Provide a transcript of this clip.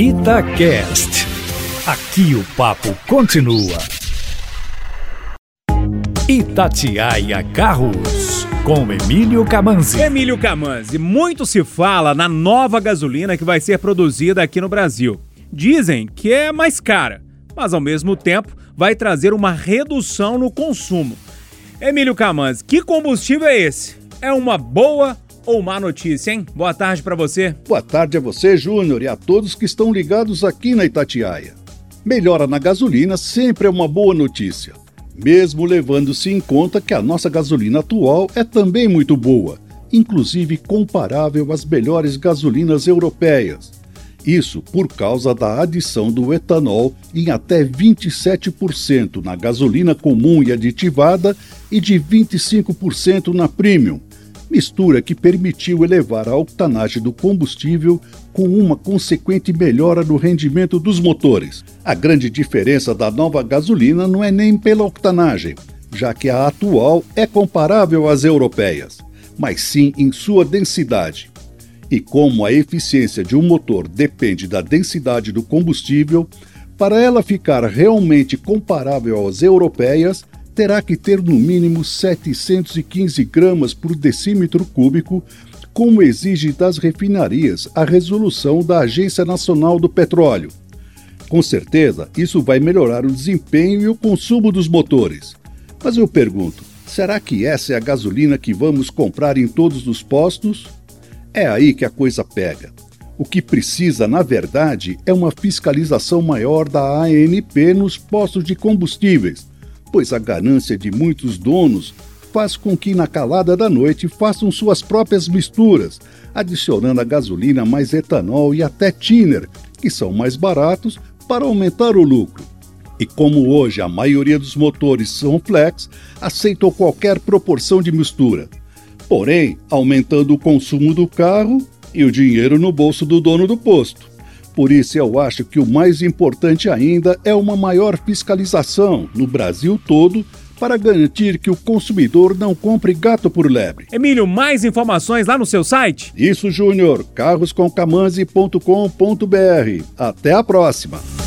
Itacast. Aqui o papo continua. Itatiaia Carros, com Emílio Camanzi. Emílio Camanzi, muito se fala na nova gasolina que vai ser produzida aqui no Brasil. Dizem que é mais cara, mas ao mesmo tempo vai trazer uma redução no consumo. Emílio Camanzi, que combustível é esse? É uma boa ou má notícia, hein? Boa tarde para você. Boa tarde a você, Júnior, e a todos que estão ligados aqui na Itatiaia. Melhora na gasolina sempre é uma boa notícia, mesmo levando-se em conta que a nossa gasolina atual é também muito boa, inclusive comparável às melhores gasolinas europeias. Isso por causa da adição do etanol em até 27% na gasolina comum e aditivada e de 25% na premium, mistura que permitiu elevar a octanagem do combustível com uma consequente melhora no rendimento dos motores. A grande diferença da nova gasolina não é nem pela octanagem, já que a atual é comparável às europeias, mas sim em sua densidade. E como a eficiência de um motor depende da densidade do combustível, para ela ficar realmente comparável às europeias, terá que ter no mínimo 715 gramas por decímetro cúbico, como exige das refinarias a resolução da Agência Nacional do Petróleo. Com certeza, isso vai melhorar o desempenho e o consumo dos motores. Mas eu pergunto: será que essa é a gasolina que vamos comprar em todos os postos? É aí que a coisa pega. O que precisa, na verdade, é uma fiscalização maior da ANP nos postos de combustíveis pois a ganância de muitos donos faz com que na calada da noite façam suas próprias misturas, adicionando a gasolina mais etanol e até thinner, que são mais baratos, para aumentar o lucro. E como hoje a maioria dos motores são flex, aceitam qualquer proporção de mistura. Porém, aumentando o consumo do carro e o dinheiro no bolso do dono do posto. Por isso, eu acho que o mais importante ainda é uma maior fiscalização no Brasil todo para garantir que o consumidor não compre gato por lebre. Emílio, mais informações lá no seu site? Isso, Júnior, carroscomcamanzi.com.br. Até a próxima!